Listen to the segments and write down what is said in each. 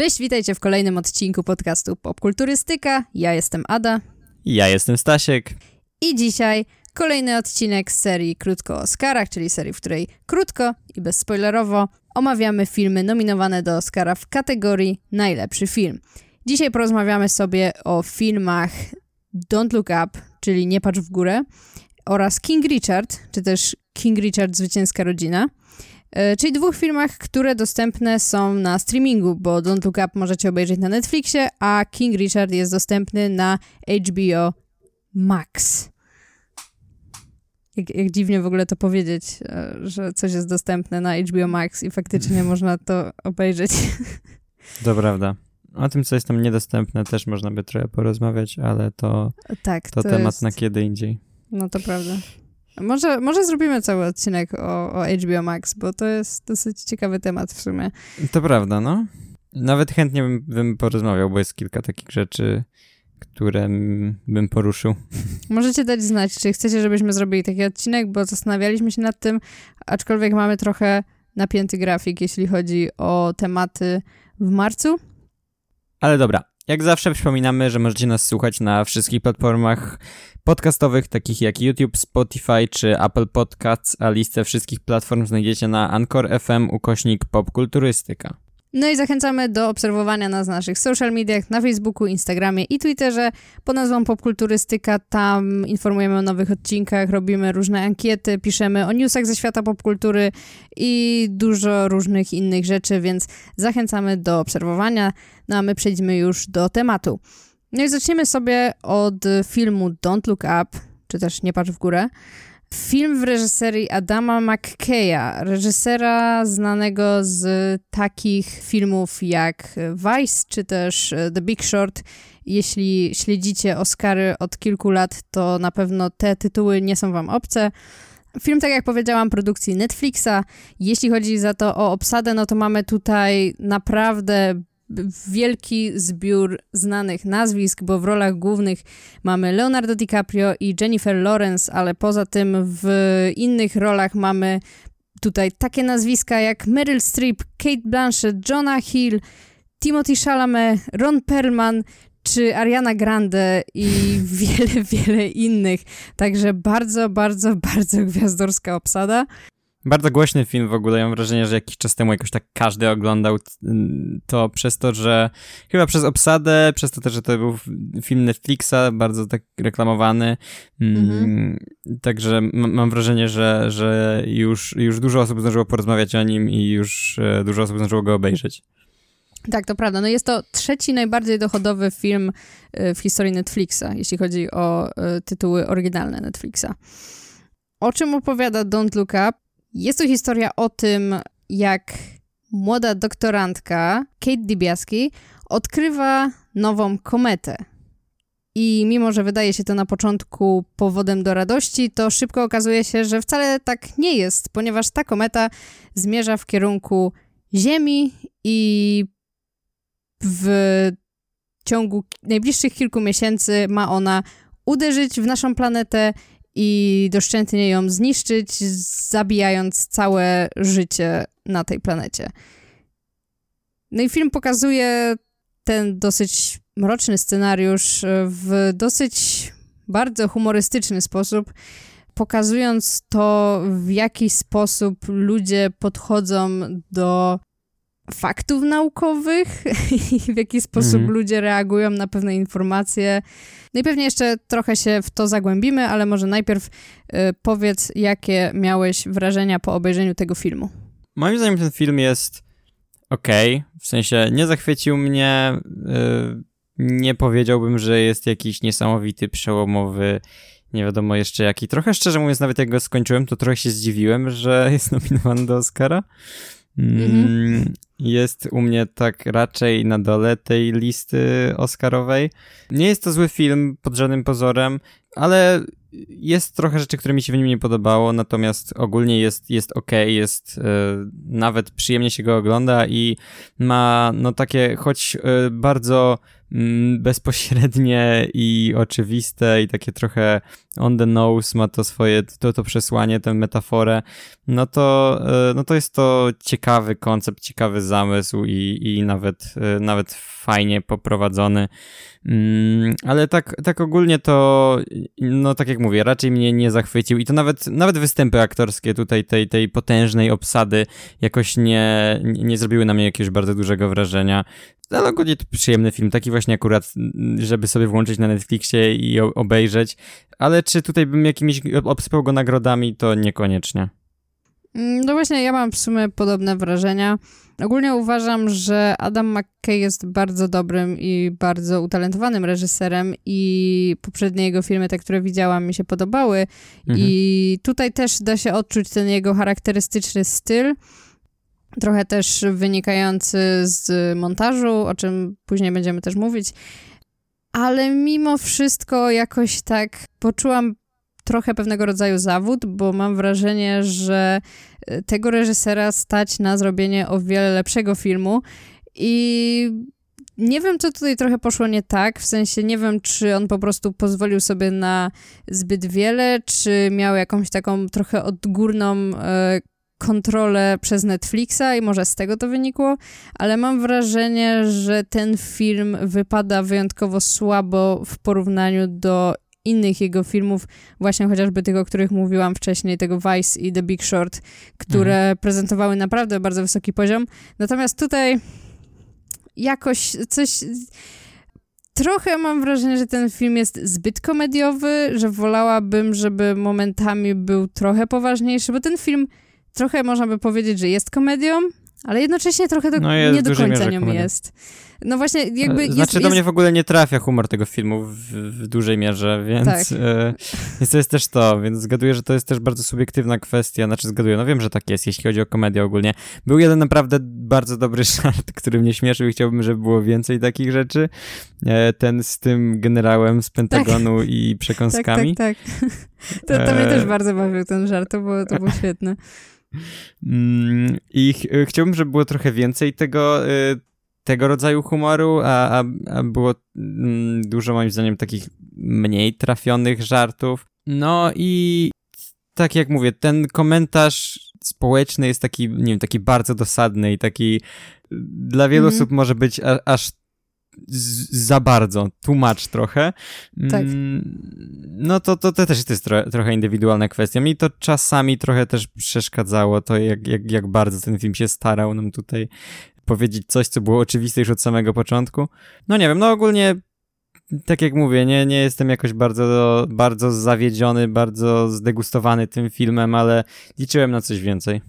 Cześć, witajcie w kolejnym odcinku podcastu Popkulturystyka. Ja jestem Ada. Ja jestem Stasiek. I dzisiaj kolejny odcinek z serii Krótko o Oscarach, czyli serii, w której krótko i bezspoilerowo omawiamy filmy nominowane do Oscara w kategorii Najlepszy film. Dzisiaj porozmawiamy sobie o filmach Don't Look Up, czyli Nie patrz w górę, oraz King Richard, czy też King Richard Zwycięska Rodzina, czyli dwóch filmach, które dostępne są na streamingu, bo Don't Look Up możecie obejrzeć na Netflixie, a King Richard jest dostępny na HBO Max. Jak, jak dziwnie w ogóle to powiedzieć, e, że coś jest dostępne na HBO Max i faktycznie można to obejrzeć. To prawda. O tym, co jest tam niedostępne, też można by trochę porozmawiać, ale to, tak, to, to temat jest... na kiedy indziej. No to prawda. Może, może zrobimy cały odcinek o, o HBO Max, bo to jest dosyć ciekawy temat w sumie. To prawda, no. Nawet chętnie bym, bym porozmawiał, bo jest kilka takich rzeczy, które bym poruszył. Możecie dać znać, czy chcecie, żebyśmy zrobili taki odcinek, bo zastanawialiśmy się nad tym, aczkolwiek mamy trochę napięty grafik, jeśli chodzi o tematy w marcu. Ale dobra, jak zawsze przypominamy, że możecie nas słuchać na wszystkich platformach podcastowych, takich jak YouTube, Spotify czy Apple Podcasts, a listę wszystkich platform znajdziecie na Anchor FM ukośnik popkulturystyka. No i zachęcamy do obserwowania nas na naszych social mediach, na Facebooku, Instagramie i Twitterze pod nazwą Popkulturystyka. Tam informujemy o nowych odcinkach, robimy różne ankiety, piszemy o newsach ze świata popkultury i dużo różnych innych rzeczy, więc zachęcamy do obserwowania. No a my przejdźmy już do tematu. No i zaczniemy sobie od filmu Don't Look Up, czy też Nie patrz w górę. Film w reżyserii Adama McKeya, reżysera znanego z takich filmów jak Vice czy też e, The Big Short. Jeśli śledzicie Oscary od kilku lat, to na pewno te tytuły nie są wam obce. Film, tak jak powiedziałam, produkcji Netflixa. Jeśli chodzi za to o obsadę, no to mamy tutaj naprawdę wielki zbiór znanych nazwisk, bo w rolach głównych mamy Leonardo DiCaprio i Jennifer Lawrence, ale poza tym w innych rolach mamy tutaj takie nazwiska jak Meryl Streep, Kate Blanchett, Jonah Hill, Timothy Chalamet, Ron Perlman czy Ariana Grande i wiele, wiele innych. Także bardzo, bardzo, bardzo gwiazdorska obsada. Bardzo głośny film w ogóle. Ja mam wrażenie, że jakiś czas temu jakoś tak każdy oglądał to przez to, że chyba przez obsadę, przez to też, że to był film Netflixa, bardzo tak reklamowany. Mhm. Także mam wrażenie, że, że już, już dużo osób zdążyło porozmawiać o nim i już e, dużo osób zdążyło go obejrzeć. Tak, to prawda. No jest to trzeci najbardziej dochodowy film e, w historii Netflixa, jeśli chodzi o e, tytuły oryginalne Netflixa. O czym opowiada Don't Look Up? Jest to historia o tym, jak młoda doktorantka Kate DiBiaski odkrywa nową kometę. I mimo, że wydaje się to na początku powodem do radości, to szybko okazuje się, że wcale tak nie jest, ponieważ ta kometa zmierza w kierunku Ziemi i w ciągu najbliższych kilku miesięcy ma ona uderzyć w naszą planetę i doszczętnie ją zniszczyć, zabijając całe życie na tej planecie. No i film pokazuje ten dosyć mroczny scenariusz w dosyć bardzo humorystyczny sposób, pokazując to, w jaki sposób ludzie podchodzą do faktów naukowych i w jaki sposób mhm. ludzie reagują na pewne informacje. No i pewnie jeszcze trochę się w to zagłębimy, ale może najpierw y, powiedz, jakie miałeś wrażenia po obejrzeniu tego filmu. Moim zdaniem ten film jest ok, w sensie nie zachwycił mnie, y, nie powiedziałbym, że jest jakiś niesamowity, przełomowy, nie wiadomo jeszcze jaki. Trochę szczerze mówiąc, nawet jak go skończyłem, to trochę się zdziwiłem, że jest nominowany do Oscara. Mhm. Mm, jest u mnie tak raczej na dole tej listy Oscarowej. Nie jest to zły film pod żadnym pozorem, ale jest trochę rzeczy, które mi się w nim nie podobało, natomiast ogólnie jest, jest ok, jest y, nawet przyjemnie się go ogląda i ma no takie, choć y, bardzo mm, bezpośrednie i oczywiste i takie trochę on the nose ma to swoje, to, to przesłanie, tę metaforę, no to, e, no to jest to ciekawy koncept, ciekawy zamysł i, i nawet, e, nawet fajnie poprowadzony. Mm, ale tak, tak ogólnie to, no tak jak mówię, raczej mnie nie zachwycił i to nawet, nawet występy aktorskie tutaj tej, tej potężnej obsady jakoś nie, nie zrobiły na mnie jakiegoś bardzo dużego wrażenia. Ale ogólnie to przyjemny film, taki właśnie akurat, żeby sobie włączyć na Netflixie i obejrzeć. Ale czy tutaj bym jakimiś obsypał go nagrodami, to niekoniecznie. Mm, no właśnie, ja mam w sumie podobne wrażenia. Ogólnie uważam, że Adam McKay jest bardzo dobrym i bardzo utalentowanym reżyserem i poprzednie jego filmy, te, które widziałam, mi się podobały. Mhm. I tutaj też da się odczuć ten jego charakterystyczny styl, trochę też wynikający z montażu, o czym później będziemy też mówić. Ale mimo wszystko jakoś tak poczułam trochę pewnego rodzaju zawód, bo mam wrażenie, że e, tego reżysera stać na zrobienie o wiele lepszego filmu. I nie wiem, co tutaj trochę poszło nie tak, w sensie nie wiem, czy on po prostu pozwolił sobie na zbyt wiele, czy miał jakąś taką trochę odgórną e, kontrolę przez Netflixa i może z tego to wynikło, ale mam wrażenie, że ten film wypada wyjątkowo słabo w porównaniu do innych jego filmów, właśnie chociażby tych, o których mówiłam wcześniej, tego Vice i The Big Short, które mhm. prezentowały naprawdę bardzo wysoki poziom. Natomiast tutaj jakoś coś... Trochę mam wrażenie, że ten film jest zbyt komediowy, że wolałabym, żeby momentami był trochę poważniejszy, bo ten film trochę można by powiedzieć, że jest komedią, ale jednocześnie trochę do, no nie do końca nią jest. No właśnie, jakby. Jest, znaczy, do jest... mnie w ogóle nie trafia humor tego filmu w, w dużej mierze, więc. Tak. E, więc to jest też to, więc zgaduję, że to jest też bardzo subiektywna kwestia. Znaczy, zgaduję, no wiem, że tak jest, jeśli chodzi o komedię ogólnie. Był jeden naprawdę bardzo dobry żart, który mnie śmieszył i chciałbym, żeby było więcej takich rzeczy. E, ten z tym generałem z Pentagonu tak. i przekąskami. Tak, tak, tak. To, to mnie też e, bardzo bawił ten żart, to było, to było świetne. Mm, I ch chciałbym, żeby było trochę więcej tego, y, tego rodzaju humoru, a, a, a było mm, dużo moim zdaniem takich mniej trafionych żartów. No i tak jak mówię, ten komentarz społeczny jest taki, nie wiem, taki bardzo dosadny i taki dla wielu mm -hmm. osób może być a, aż za bardzo, tłumacz trochę. Tak. Mm, no to, to, to też jest tro, trochę indywidualna kwestia. Mi to czasami trochę też przeszkadzało, to jak, jak, jak bardzo ten film się starał nam tutaj powiedzieć coś, co było oczywiste już od samego początku. No nie wiem, no ogólnie tak jak mówię, nie, nie jestem jakoś bardzo, bardzo zawiedziony, bardzo zdegustowany tym filmem, ale liczyłem na coś więcej.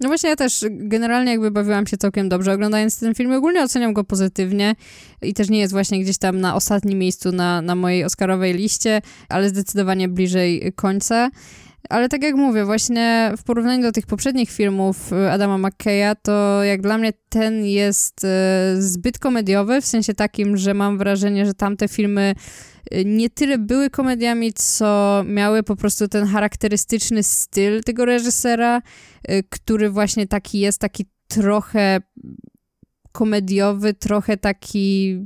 No właśnie ja też generalnie jakby bawiłam się całkiem dobrze oglądając ten film. Ogólnie oceniam go pozytywnie i też nie jest właśnie gdzieś tam na ostatnim miejscu na, na mojej Oscarowej liście, ale zdecydowanie bliżej końca. Ale tak jak mówię, właśnie w porównaniu do tych poprzednich filmów y, Adama McKeya, to jak dla mnie ten jest y, zbyt komediowy, w sensie takim, że mam wrażenie, że tamte filmy y, nie tyle były komediami, co miały po prostu ten charakterystyczny styl tego reżysera, który właśnie taki jest, taki trochę komediowy, trochę taki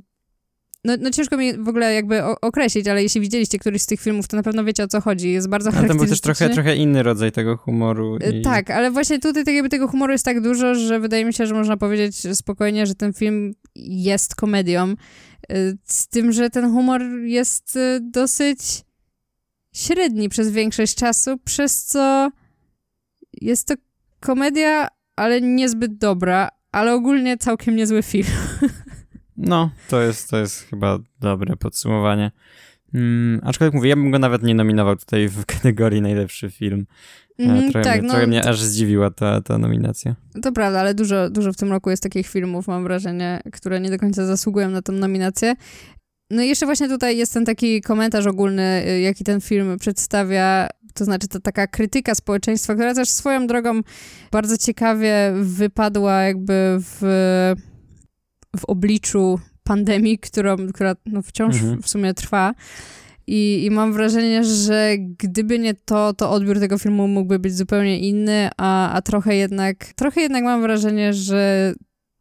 no, no ciężko mi w ogóle jakby określić, ale jeśli widzieliście któryś z tych filmów, to na pewno wiecie o co chodzi. Jest bardzo charakterystyczny. Ale to był też trochę, trochę inny rodzaj tego humoru. Y, I... Tak, ale właśnie tutaj tak jakby tego humoru jest tak dużo, że wydaje mi się, że można powiedzieć spokojnie, że ten film jest komedią. Y, z tym, że ten humor jest y, dosyć średni przez większość czasu, przez co jest to komedia, ale niezbyt dobra, ale ogólnie całkiem niezły film. No, to jest, to jest chyba dobre podsumowanie. Hmm, aczkolwiek mówię, ja bym go nawet nie nominował tutaj w kategorii najlepszy film. Mm, trochę, tak, mnie, no, trochę mnie aż zdziwiła ta, ta nominacja. To prawda, ale dużo, dużo w tym roku jest takich filmów, mam wrażenie, które nie do końca zasługują na tę nominację. No i jeszcze właśnie tutaj jest ten taki komentarz ogólny, y, jaki ten film przedstawia, to znaczy to taka krytyka społeczeństwa, która też swoją drogą bardzo ciekawie wypadła jakby w w obliczu pandemii, którą, która no, wciąż mhm. w sumie trwa. I, I mam wrażenie, że gdyby nie to, to odbiór tego filmu mógłby być zupełnie inny, a, a trochę jednak, trochę jednak mam wrażenie, że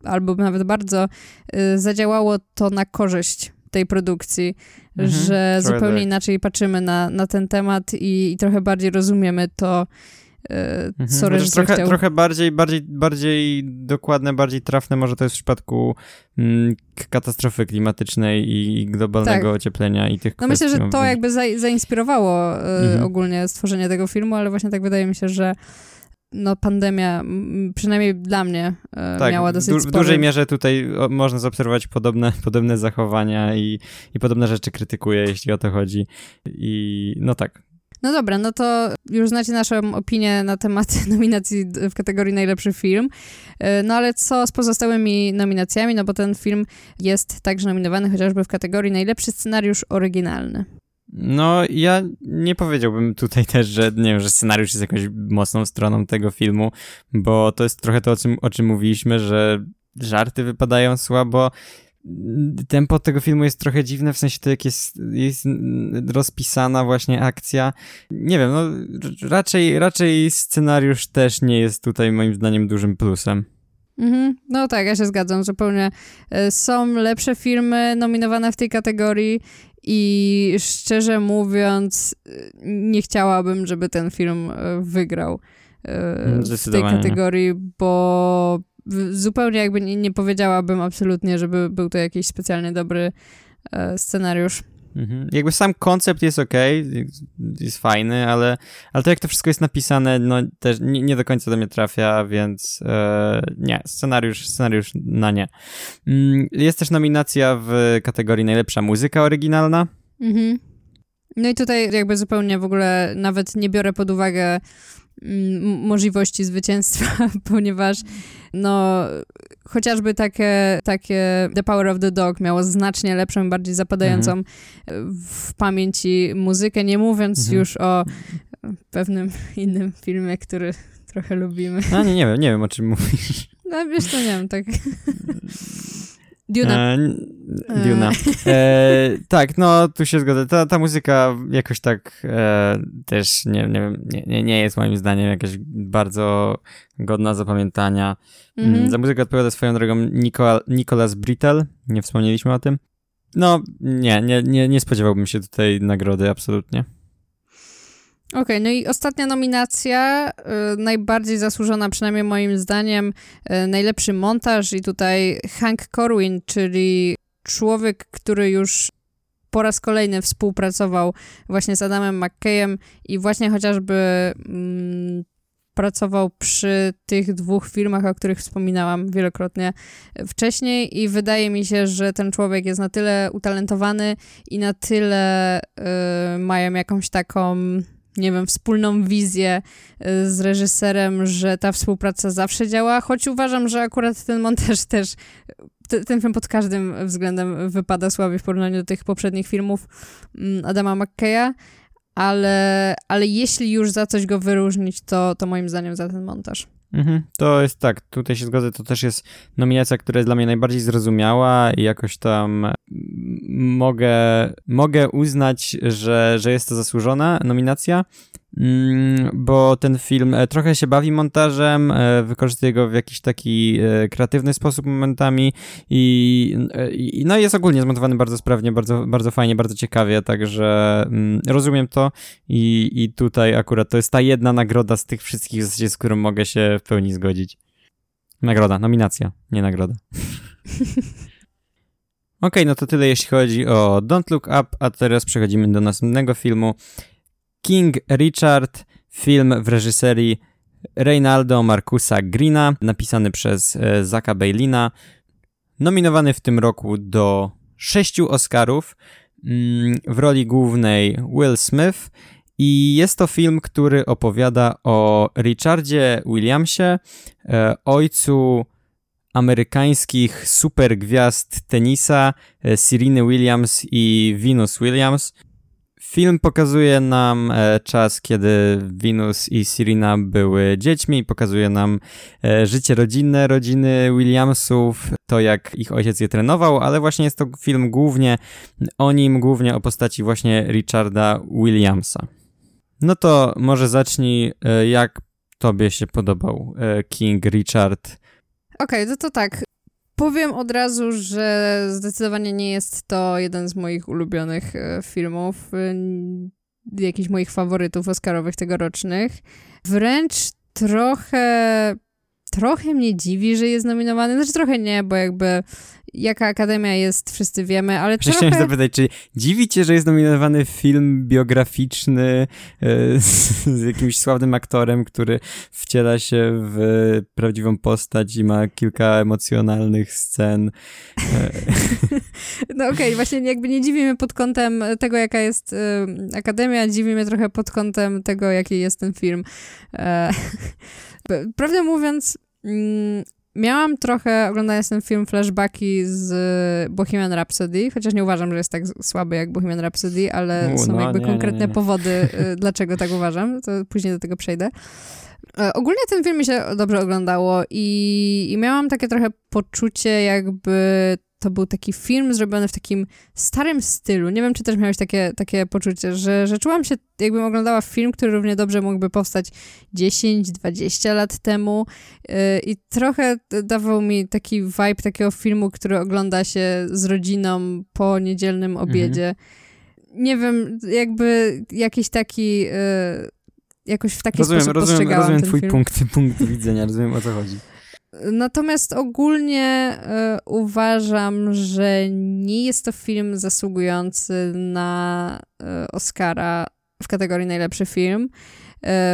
albo nawet bardzo y, zadziałało to na korzyść tej produkcji, Mhm, że trochę zupełnie tak. inaczej patrzymy na, na ten temat i, i trochę bardziej rozumiemy to, e, Mhm. co reżyser trochę, chciał. trochę bardziej, bardziej, bardziej dokładne, bardziej trafne może to jest w przypadku mm, katastrofy klimatycznej i globalnego Tak. ocieplenia i tych No myślę, że to jakby za, zainspirowało e, Mhm. ogólnie stworzenie tego filmu, ale właśnie tak wydaje mi się, że no pandemia, przynajmniej dla mnie, e, tak, miała dosyć du- w spory... dużej mierze tutaj można zaobserwować podobne, podobne zachowania i, i podobne rzeczy krytykuje, jeśli o to chodzi. I no tak. No dobra, no to już znacie naszą opinię na temat nominacji w kategorii najlepszy film. E, No ale co z pozostałymi nominacjami? No bo ten film jest także nominowany chociażby w kategorii najlepszy scenariusz oryginalny. No, ja nie powiedziałbym tutaj też, że nie wiem, że scenariusz jest jakąś mocną stroną tego filmu, bo to jest trochę to, o czym, o czym mówiliśmy, że żarty wypadają słabo. Tempo tego filmu jest trochę dziwne, w sensie to jak jest, jest rozpisana właśnie akcja. Nie wiem, no raczej, raczej scenariusz też nie jest tutaj moim zdaniem dużym plusem. Mhm. No tak, ja się zgadzam zupełnie. E, Są lepsze filmy nominowane w tej kategorii i szczerze mówiąc e, nie chciałabym, żeby ten film e, wygrał w tej kategorii, bo zupełnie jakby nie, nie powiedziałabym absolutnie, żeby był to jakiś specjalnie dobry e, scenariusz. Mhm. Jakby sam koncept jest ok, jest fajny, ale, ale to jak to wszystko jest napisane, no też nie, nie do końca do mnie trafia, więc e, nie, scenariusz, scenariusz na nie. Mm, Jest też nominacja w kategorii najlepsza muzyka oryginalna. Mhm. No i tutaj jakby zupełnie w ogóle nawet nie biorę pod uwagę możliwości zwycięstwa, ponieważ no chociażby takie, takie The Power of the Dog miało znacznie lepszą bardziej zapadającą e, w pamięci muzykę, nie mówiąc Mhm. już o pewnym innym filmie, który trochę lubimy. No nie, nie wiem, nie wiem o czym mówisz. No wiesz, to nie wiem, tak... Duna. E, Duna. E, tak, no tu się zgodzę. Ta, ta muzyka jakoś tak e, też nie, nie, nie, nie, jest moim zdaniem jakaś bardzo godna zapamiętania. Mm, Za muzykę odpowiada swoją drogą Nicola, Nicolas Britell. Nie wspomnieliśmy o tym. No, nie, nie, nie, nie spodziewałbym się tutaj nagrody, absolutnie. Okej, no i ostatnia nominacja, y, najbardziej zasłużona, przynajmniej moim zdaniem, y, najlepszy montaż i tutaj Hank Corwin, czyli człowiek, który już po raz kolejny współpracował właśnie z Adamem McKayem i właśnie chociażby mm, pracował przy tych dwóch filmach, o których wspominałam wielokrotnie wcześniej i wydaje mi się, że ten człowiek jest na tyle utalentowany i na tyle y, mają jakąś taką nie wiem, wspólną wizję y, z reżyserem, że ta współpraca zawsze działa, choć uważam, że akurat ten montaż też, ten film pod każdym względem wypada słabiej w porównaniu do tych poprzednich filmów mm, Adama McKeya, ale, ale jeśli już za coś go wyróżnić, to, to moim zdaniem za ten montaż. Mhm, to jest tak, tutaj się zgodzę, to też jest nominacja, która jest dla mnie najbardziej zrozumiała i jakoś tam mogę, mogę uznać, że, że jest to zasłużona nominacja, bo ten film e, trochę się bawi montażem, e, wykorzystuje go w jakiś taki e, kreatywny sposób momentami i, i no jest ogólnie zmontowany bardzo sprawnie, bardzo, bardzo fajnie, bardzo ciekawie, także mm, rozumiem to i, i tutaj akurat to jest ta jedna nagroda z tych wszystkich, z którą mogę się w pełni zgodzić. Nagroda, nominacja, nie nagroda. Okej, no to tyle jeśli chodzi o Don't Look Up, a teraz przechodzimy do następnego filmu. King Richard, film w reżyserii Reynaldo Marcusa Greena, napisany przez e, Zaka Bailina, nominowany w tym roku do sześciu Oscarów, mm, w roli głównej Will Smith i jest to film, który opowiada o Richardzie Williamsie, e, ojcu amerykańskich supergwiazd tenisa e, Sereny Williams i Venus Williams. Film pokazuje nam e, czas, kiedy Venus i Serena były dziećmi, pokazuje nam e, życie rodzinne rodziny Williamsów, to jak ich ojciec je trenował, ale właśnie jest to film głównie o nim, głównie o postaci właśnie Richarda Williamsa. No to może zacznij, e, jak tobie się podobał King Richard Okej, to, to tak. Powiem od razu, że zdecydowanie nie jest to jeden z moich ulubionych e, filmów, y, jakichś moich faworytów Oscarowych tegorocznych. Wręcz trochę trochę mnie dziwi, że jest nominowany. Znaczy trochę nie, bo jakby jaka akademia jest, wszyscy wiemy, ale Przecież trochę... Chciałem zapytać, czy dziwi cię, że jest nominowany film biograficzny e, z, z, jakimś sławnym aktorem, który wciela się w prawdziwą postać i ma kilka emocjonalnych scen? E, no okej, okay, właśnie jakby nie dziwi mnie pod kątem tego, jaka jest y, akademia, dziwi mnie trochę pod kątem tego, jaki jest ten film. Prawdę mówiąc, miałam trochę, oglądając ten film, flashbacki z Bohemian Rhapsody, chociaż nie uważam, że jest tak słaby jak Bohemian Rhapsody, ale U, są no, jakby nie, konkretne nie, nie, powody, y, dlaczego tak uważam, to później do tego przejdę. E, ogólnie ten film mi się dobrze oglądało i, i miałam takie trochę poczucie, jakby to był taki film zrobiony w takim starym stylu. Nie wiem, czy też miałeś takie, takie poczucie, że, że czułam się, jakbym oglądała film, który równie dobrze mógłby powstać 10-20 lat temu yy, i trochę dawał mi taki vibe takiego filmu, który ogląda się z rodziną po niedzielnym mhm. obiedzie. Mhm. Nie wiem, jakby jakiś taki... Yy, jakoś w taki rozumiem, sposób rozumiem, postrzegałam rozumiem ten twój film. punkt, punkt widzenia, rozumiem o co chodzi. Natomiast ogólnie y, uważam, że nie jest to film zasługujący na y, Oscara w kategorii najlepszy film.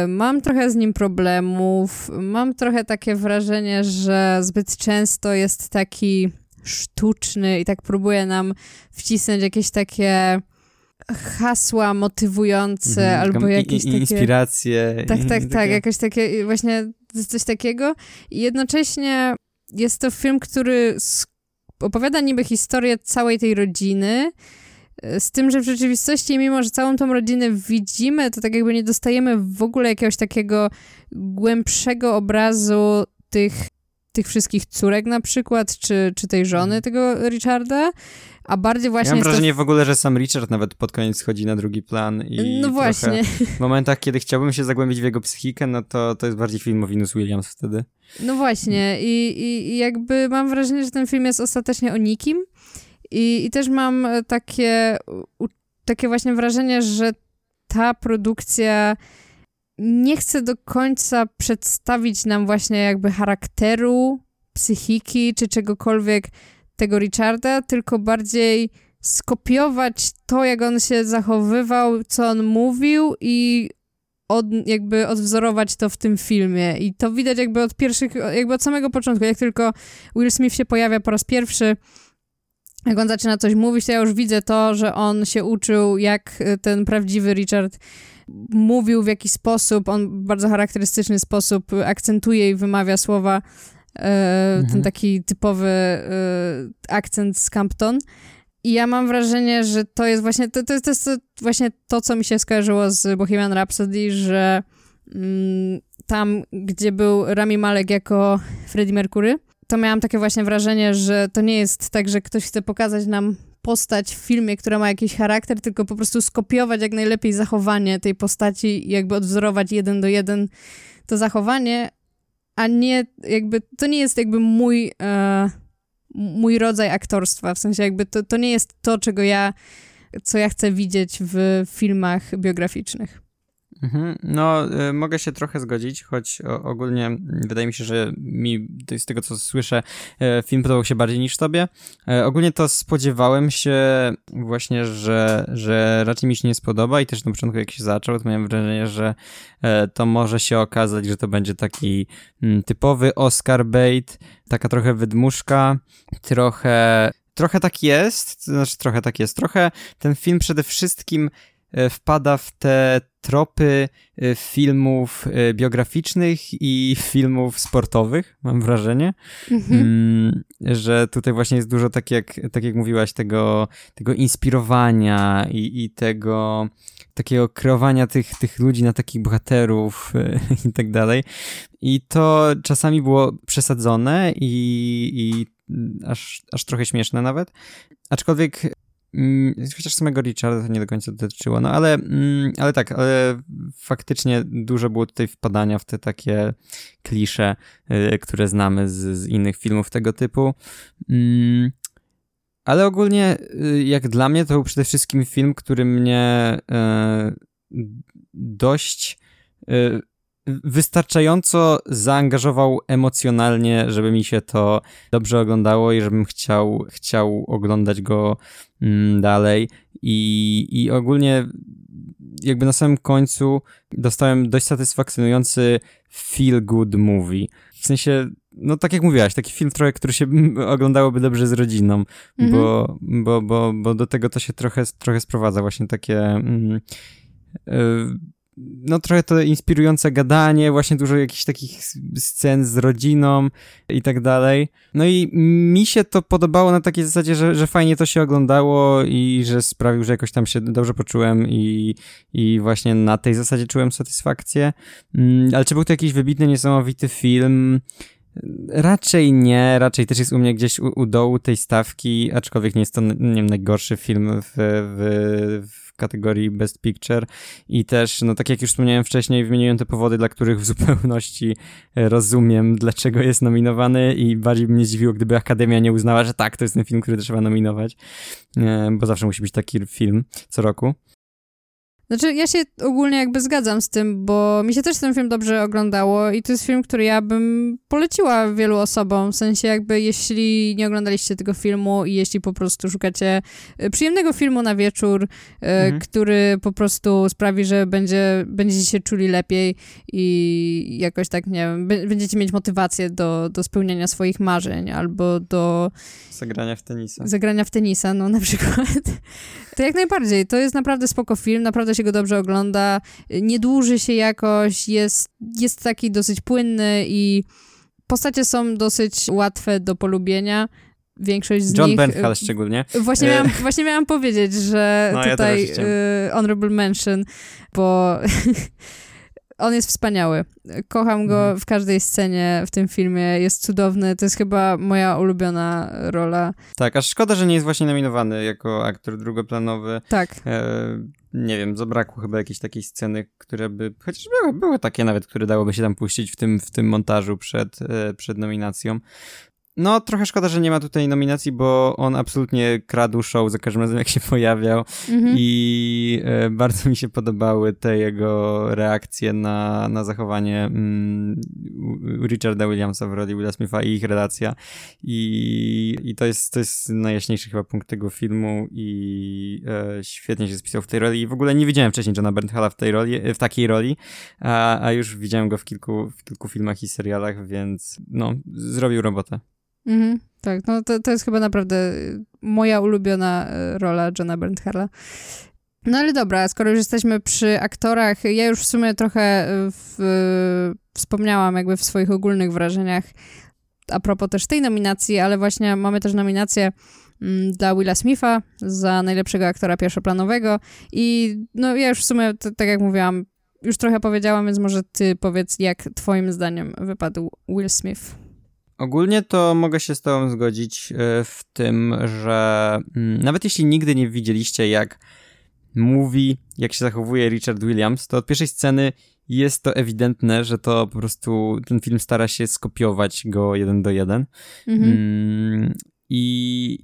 Y, mam trochę z nim problemów. Mam trochę takie wrażenie, że zbyt często jest taki sztuczny i tak próbuje nam wcisnąć jakieś takie hasła motywujące mhm, albo jakieś i, inspiracje. takie... Tak, tak, tak, jakieś takie właśnie coś takiego. I jednocześnie jest to film, który opowiada niby historię całej tej rodziny, e, z tym, że w rzeczywistości, mimo że całą tą rodzinę widzimy, to tak jakby nie dostajemy w ogóle jakiegoś takiego głębszego obrazu tych, tych wszystkich córek na przykład, czy, czy tej żony mhm. tego Richarda, a bardziej właśnie... Ja mam wrażenie to... w ogóle, że sam Richard nawet pod koniec schodzi na drugi plan i No właśnie. W momentach, kiedy chciałbym się zagłębić w jego psychikę, no to to jest bardziej film o Venus Williams wtedy. No właśnie I, i, i jakby mam wrażenie, że ten film jest ostatecznie o nikim i, i też mam takie, takie właśnie wrażenie, że ta produkcja nie chce do końca przedstawić nam właśnie jakby charakteru, psychiki czy czegokolwiek tego Richarda, tylko bardziej skopiować to, jak on się zachowywał, co on mówił i od, jakby odwzorować to w tym filmie. I to widać jakby od pierwszych, jakby od samego początku, jak tylko Will Smith się pojawia po raz pierwszy, jak on zaczyna coś mówić, to ja już widzę to, że on się uczył, jak ten prawdziwy Richard mówił, w jaki sposób, on w bardzo charakterystyczny sposób akcentuje i wymawia słowa E, mhm. ten taki typowy e, akcent z Campton. I ja mam wrażenie, że to jest właśnie to, to, jest, to jest właśnie to, co mi się skojarzyło z Bohemian Rhapsody, że mm, tam, gdzie był Rami Malek jako Freddie Mercury, to miałam takie właśnie wrażenie, że to nie jest tak, że ktoś chce pokazać nam postać w filmie, która ma jakiś charakter, tylko po prostu skopiować jak najlepiej zachowanie tej postaci i jakby odwzorować jeden do jeden to zachowanie, a nie jakby, to nie jest jakby mój, e, mój rodzaj aktorstwa, w sensie jakby to, to nie jest to, czego ja, co ja chcę widzieć w filmach biograficzych. Mhm. No, y, mogę się trochę zgodzić, choć ogólnie wydaje mi się, że mi z tego co słyszę, y, film podobał się bardziej niż tobie. Y, ogólnie to spodziewałem się właśnie, że, że raczej mi się nie spodoba i też na początku jak się zaczął, to miałem wrażenie, że to może się okazać, że to będzie taki mm, typowy Oscar bait, taka trochę wydmuszka, trochę trochę tak jest, znaczy trochę tak jest, trochę ten film przede wszystkim wpada w te tropy e, filmów e, biograficznych i filmów sportowych, mam wrażenie, mhm. Mm, że tutaj właśnie jest dużo, tak jak, tak jak mówiłaś, tego, tego inspirowania i, i tego takiego kreowania tych, tych ludzi na takich bohaterów i tak dalej. I to czasami było przesadzone i, i aż, aż trochę śmieszne nawet. Aczkolwiek Mm, chociaż samego Richarda to nie do końca dotyczyło, no ale, mm, ale tak, ale faktycznie dużo było tutaj wpadania w te takie klisze, y, które znamy z, z innych filmów tego typu. Mm, ale ogólnie, y, jak dla mnie, to był przede wszystkim film, który mnie y, dość wystarczająco zaangażował emocjonalnie, żeby mi się to dobrze oglądało i żebym chciał, chciał oglądać go mm, dalej. I, I ogólnie jakby na samym końcu dostałem dość satysfakcjonujący feel good movie. W sensie, no tak jak mówiłaś, taki film trochę, który się oglądałoby dobrze z rodziną, mhm. bo, bo, bo, bo do tego to się trochę, trochę sprowadza właśnie takie... Mm, y, no trochę to inspirujące gadanie, właśnie dużo jakichś takich scen z rodziną i tak dalej. No i mi się to podobało na takiej zasadzie, że, że fajnie to się oglądało i że sprawił, że jakoś tam się dobrze poczułem i, i właśnie na tej zasadzie czułem satysfakcję. Mm, ale czy był to jakiś wybitny, niesamowity film? Raczej nie, raczej też jest u mnie gdzieś u, u dołu tej stawki, aczkolwiek nie jest to, nie wiem, najgorszy film w, w, w kategorii Best Picture i też, no tak jak już wspomniałem wcześniej, wymieniłem te powody, dla których w zupełności rozumiem, dlaczego jest nominowany i bardziej by mnie zdziwiło, gdyby Akademia nie uznała, że tak, to jest ten film, który trzeba nominować, e, bo zawsze musi być taki film co roku. Znaczy, ja się ogólnie jakby zgadzam z tym, bo mi się też ten film dobrze oglądało i to jest film, który ja bym poleciła wielu osobom, w sensie jakby jeśli nie oglądaliście tego filmu i jeśli po prostu szukacie y, przyjemnego filmu na wieczór, y, mhm. który po prostu sprawi, że będzie, będziecie się czuli lepiej i jakoś tak, nie wiem, będziecie mieć motywację do, do spełniania swoich marzeń albo do... Zagrania w tenisa. Zagrania w tenisa, no na przykład. To jak najbardziej. To jest naprawdę spoko film, naprawdę się go dobrze ogląda, nie dłuży się jakoś, jest, jest taki dosyć płynny i postacie są dosyć łatwe do polubienia. Większość z John nich... John Bernthal szczególnie. Właśnie miałam, właśnie miałam powiedzieć, że no, tutaj ja y, honorable mention, bo on jest wspaniały. Kocham go mhm. w każdej scenie w tym filmie. Jest cudowny. To jest chyba moja ulubiona rola. Tak, aż szkoda, że nie jest właśnie nominowany jako aktor drugoplanowy. Tak. E, nie wiem, zabrakło chyba jakiejś takiej sceny, które by, chociaż były, były takie nawet, które dałoby się tam puścić w tym, w tym montażu przed, e, przed nominacją. No, trochę szkoda, że nie ma tutaj nominacji, bo on absolutnie kradł show za każdym razem, jak się pojawiał mhm. i e, bardzo mi się podobały te jego reakcje na, na zachowanie mm, Richarda Williamsa w roli Willa Smitha i ich relacja i, i to, jest, to jest najjaśniejszy chyba punkt tego filmu i e, świetnie się spisał w tej roli i w ogóle nie widziałem wcześniej Johna Bernthalla w tej roli, w takiej roli, a, a już widziałem go w kilku, w kilku filmach i serialach, więc no, zrobił robotę. Mhm, tak, no to, to jest chyba naprawdę moja ulubiona e, rola Johna Bernthalla. No ale dobra, skoro już jesteśmy przy aktorach, ja już w sumie trochę e, w, wspomniałam jakby w swoich ogólnych wrażeniach a propos też tej nominacji, ale właśnie mamy też nominację mm, dla Willa Smitha za najlepszego aktora pierwszoplanowego i no ja już w sumie, tak jak mówiłam, już trochę powiedziałam, więc może ty powiedz, jak twoim zdaniem wypadł Will Smith. Ogólnie to mogę się z Tobą zgodzić e, w tym, że mm, nawet jeśli nigdy nie widzieliście, jak mówi, jak się zachowuje Richard Williams, to od pierwszej sceny jest to ewidentne, że to po prostu ten film stara się skopiować go jeden do jeden. Mhm. Mm, I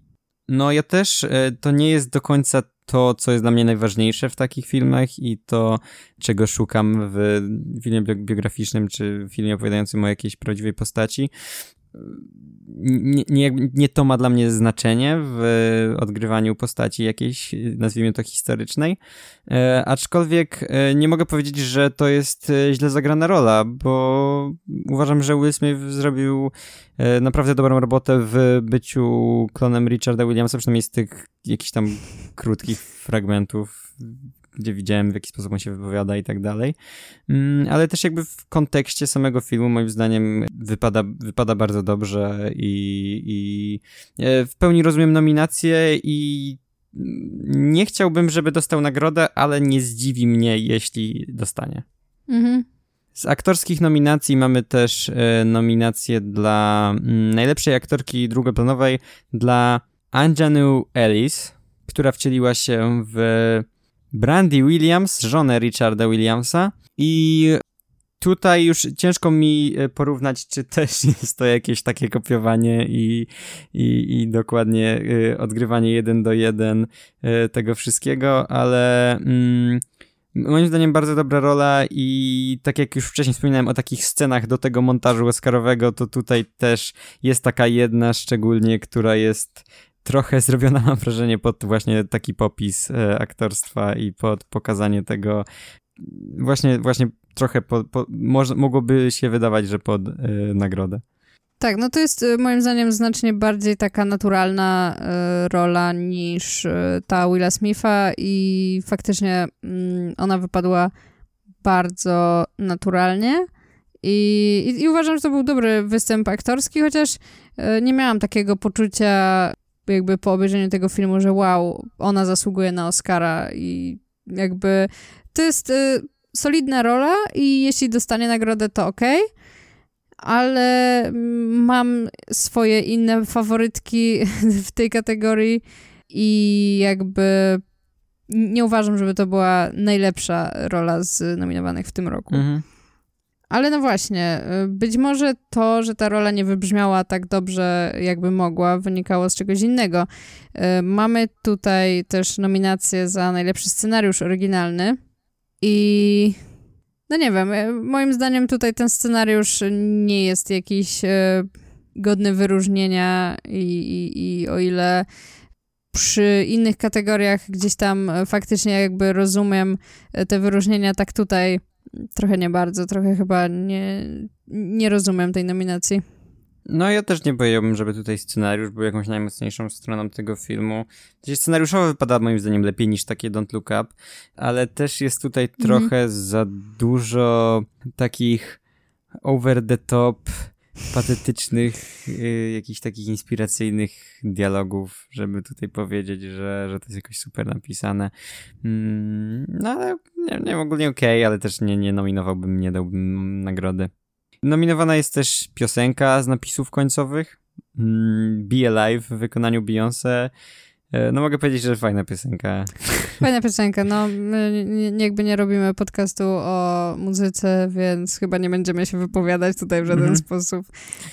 no ja też, e, to nie jest do końca to, co jest dla mnie najważniejsze w takich filmach i to, czego szukam w filmie biograficznym czy filmie opowiadającym o jakiejś prawdziwej postaci nie, nie, nie to ma dla mnie znaczenie w odgrywaniu postaci jakiejś, nazwijmy to historycznej, e, aczkolwiek e, nie mogę powiedzieć, że to jest e, źle zagrana rola, bo uważam, że Will Smith zrobił e, naprawdę dobrą robotę w byciu klonem Richarda Williamsa, przynajmniej z tych jakichś tam krótkich fragmentów gdzie widziałem, w jaki sposób on się wypowiada i tak dalej. Mm, ale też jakby w kontekście samego filmu, moim zdaniem, wypada, wypada bardzo dobrze i, i e, w pełni rozumiem nominację i nie chciałbym, żeby dostał nagrodę, ale nie zdziwi mnie, jeśli dostanie. Mhm. Z aktorskich nominacji mamy też e, nominację dla mm, najlepszej aktorki drugoplanowej dla Anjanu Ellis która wcieliła się w Brandy Williams, żonę Richarda Williamsa. I tutaj już ciężko mi e, porównać, czy też jest to jakieś takie kopiowanie i, i, i dokładnie e, odgrywanie jeden do jeden e, tego wszystkiego, ale mm, moim zdaniem bardzo dobra rola i tak jak już wcześniej wspominałem o takich scenach do tego montażu Oscarowego, to tutaj też jest taka jedna szczególnie, która jest trochę zrobiona, mam wrażenie, pod właśnie taki popis aktorstwa i pod pokazanie tego właśnie, właśnie trochę po, po, może, mogłoby się wydawać, że pod y, nagrodę. Tak, no to jest y, moim zdaniem znacznie bardziej taka naturalna y, rola niż y, ta Willa Smitha i faktycznie mm, ona wypadła bardzo naturalnie. I, I, uważam, że to był dobry występ aktorski, chociaż nie miałam takiego poczucia, jakby po obejrzeniu tego filmu, że wow, ona zasługuje na Oscara i jakby to jest solidna rola i jeśli dostanie nagrodę, to ok, ale mam swoje inne faworytki w tej kategorii i jakby nie uważam, żeby to była najlepsza rola z nominowanych w tym roku. Mhm. Ale no właśnie, być może to, że ta rola nie wybrzmiała tak dobrze, jakby mogła, wynikało z czegoś innego. Mamy tutaj też nominację za najlepszy scenariusz oryginalny. I no nie wiem, e, moim zdaniem tutaj ten scenariusz nie jest jakiś godny wyróżnienia i, i, i o ile przy innych kategoriach gdzieś tam faktycznie jakby rozumiem te wyróżnienia, tak tutaj trochę nie bardzo, trochę chyba nie, nie rozumiem tej nominacji. No ja też nie powiedziałbym, żeby tutaj scenariusz był jakąś najmocniejszą stroną tego filmu. Scenariuszowo wypada moim zdaniem lepiej niż takie Don't Look Up, ale też jest tutaj mhm. trochę za dużo takich over the top, patetycznych, yy, jakichś takich inspiracyjnych dialogów, żeby tutaj powiedzieć, że, że to jest jakoś super napisane. Mm, no ale nie, nie ogólnie okej, okay, ale też nie, nie nominowałbym, nie dałbym nagrody. Nominowana jest też piosenka z napisów końcowych. Mm, Be Alive w wykonaniu Beyoncé. E, no mogę powiedzieć, że fajna piosenka. Fajna piosenka, no my nie, jakby nie robimy podcastu o muzyce, więc chyba nie będziemy się wypowiadać tutaj w żaden mm sposób.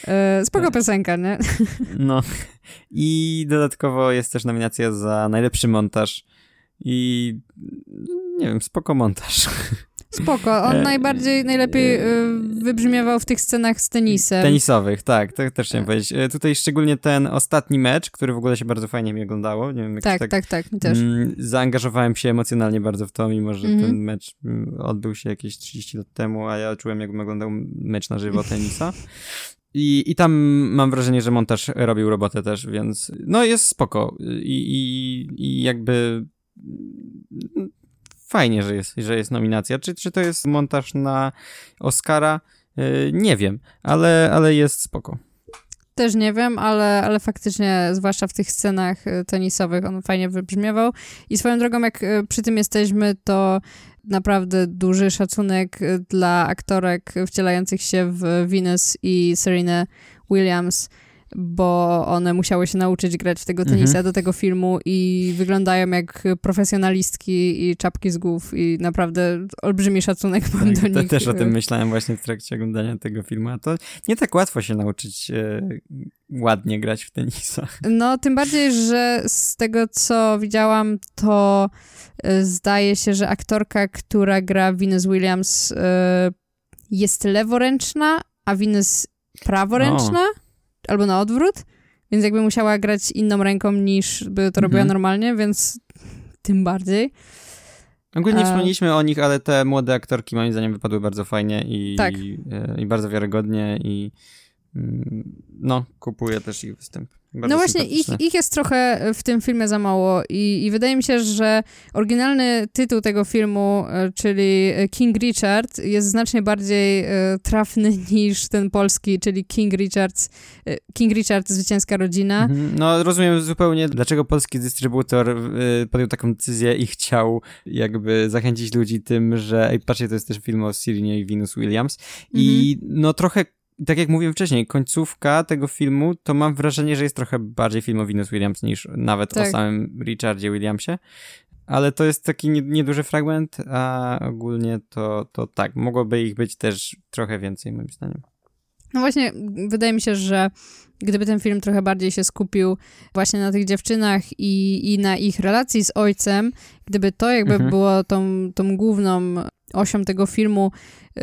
E, spoko e. piosenka, nie? No i dodatkowo jest też nominacja za najlepszy montaż i nie wiem, spoko montaż. Spoko, on e, najbardziej, najlepiej e, wybrzmiewał w tych scenach z tenisem. Tenisowych, tak, tak też chciałem powiedzieć. E, tutaj szczególnie ten ostatni mecz, który w ogóle się bardzo fajnie mi oglądało. Nie wiem, tak, tak, tak, tak, mi też. Mm, zaangażowałem się emocjonalnie bardzo w to, mimo że mm -hmm. ten mecz mm, odbył się jakieś 30 lat temu, a ja czułem, jakbym oglądał mecz na żywo tenisa. I, I tam mam wrażenie, że montaż robił robotę też, więc no jest spoko. I, i, i jakby fajnie, że jest, że jest nominacja. Czy, czy to jest montaż na Oscara? Yy, nie wiem, ale, ale jest spoko. Też nie wiem, ale, ale faktycznie, zwłaszcza w tych scenach y, tenisowych, on fajnie wybrzmiewał. I swoją drogą, jak y, przy tym jesteśmy, to naprawdę duży szacunek y, dla aktorek wcielających się w Venus i Serena Williams bo one musiały się nauczyć grać w tego tenisa mhm. do tego filmu i wyglądają jak profesjonalistki i czapki z głów i naprawdę olbrzymi szacunek mam tak, do nich. Też o tym myślałem właśnie w trakcie oglądania tego filmu, a to nie tak łatwo się nauczyć e, ładnie grać w tenisa. No, tym bardziej, że z tego, co widziałam, to e, zdaje się, że aktorka, która gra Venus Williams e, jest leworęczna, a Venus praworęczna. O albo na odwrót, więc jakby musiała grać inną ręką niż by to robiła mhm. normalnie, więc tym bardziej. Ogólnie nie wspomnieliśmy o nich, ale te młode aktorki moim zdaniem wypadły bardzo fajnie i, tak. i, i bardzo wiarygodnie i no, kupuję też ich występ. Bardzo no właśnie, ich, ich jest trochę w tym filmie za mało i, i wydaje mi się, że oryginalny tytuł tego filmu, e, czyli King Richard, jest znacznie bardziej e, trafny niż ten polski, czyli King Richard, e, King Richard, zwycięska rodzina. Mhm. No rozumiem zupełnie, dlaczego polski dystrybutor podjął taką decyzję i chciał jakby zachęcić ludzi tym, że ej, patrzcie, to jest też film o Sirinie i Venus Williams i mhm. no trochę tak jak mówiłem wcześniej, końcówka tego filmu, to mam wrażenie, że jest trochę bardziej film o Venus Williams niż nawet tak. o samym Richardzie Williamsie. Ale to jest taki nieduży fragment, a ogólnie to, to tak, mogłoby ich być też trochę więcej, moim zdaniem. No właśnie, wydaje mi się, że gdyby ten film trochę bardziej się skupił właśnie na tych dziewczynach i, i na ich relacji z ojcem, gdyby to jakby mhm. było tą, tą główną osią tego filmu, y,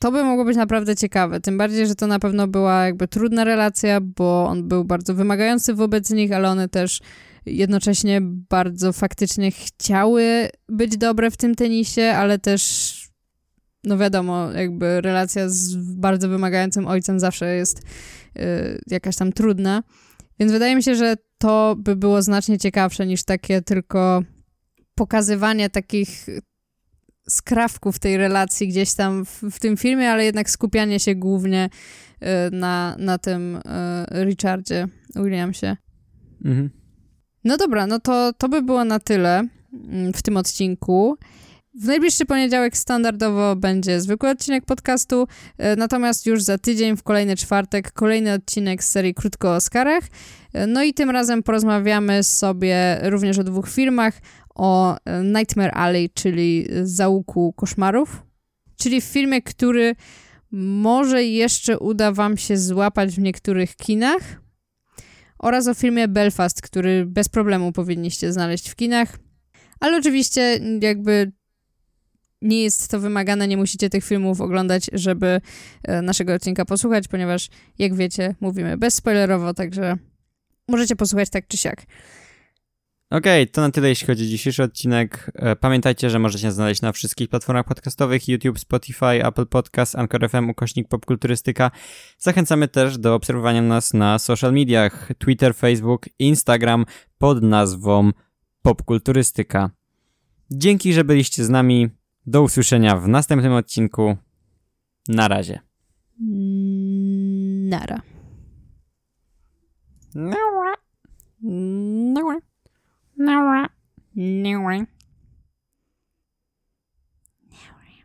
to by mogło być naprawdę ciekawe. Tym bardziej, że to na pewno była jakby trudna relacja, bo on był bardzo wymagający wobec nich, ale one też jednocześnie bardzo faktycznie chciały być dobre w tym tenisie, ale też no wiadomo, jakby relacja z bardzo wymagającym ojcem zawsze jest y, jakaś tam trudna. Więc wydaje mi się, że to by było znacznie ciekawsze niż takie tylko pokazywanie takich skrawków tej relacji gdzieś tam w, w tym filmie, ale jednak skupianie się głównie y, na, na tym y, Richardzie Williamsie. Mhm. No dobra, no to, to by było na tyle mm, w tym odcinku. W najbliższy poniedziałek standardowo będzie zwykły odcinek podcastu, e, natomiast już za tydzień, w kolejny czwartek, kolejny odcinek z serii Krótko o Oscarach. No i tym razem porozmawiamy sobie również o dwóch filmach, o e, Nightmare Alley, czyli Załuku Koszmarów, czyli w filmie, który może jeszcze uda wam się złapać w niektórych kinach, oraz o filmie Belfast, który bez problemu powinniście znaleźć w kinach. Ale oczywiście jakby nie jest to wymagane, nie musicie tych filmów oglądać, żeby e, naszego odcinka posłuchać, ponieważ jak wiecie, mówimy bezspoilerowo, także możecie posłuchać tak czy siak. Okej, okay, to na tyle jeśli chodzi o dzisiejszy odcinek. E, pamiętajcie, że możecie znaleźć na wszystkich platformach podcastowych YouTube, Spotify, Apple Podcast, Anchor FM, ukośnik popkulturystyka. Zachęcamy też do obserwowania nas na social mediach Twitter, Facebook, Instagram pod nazwą popkulturystyka. Dzięki, że byliście z nami. Do usłyszenia w następnym odcinku. Na razie. Nara. Nara. Nara. Nora. Nora. Nora.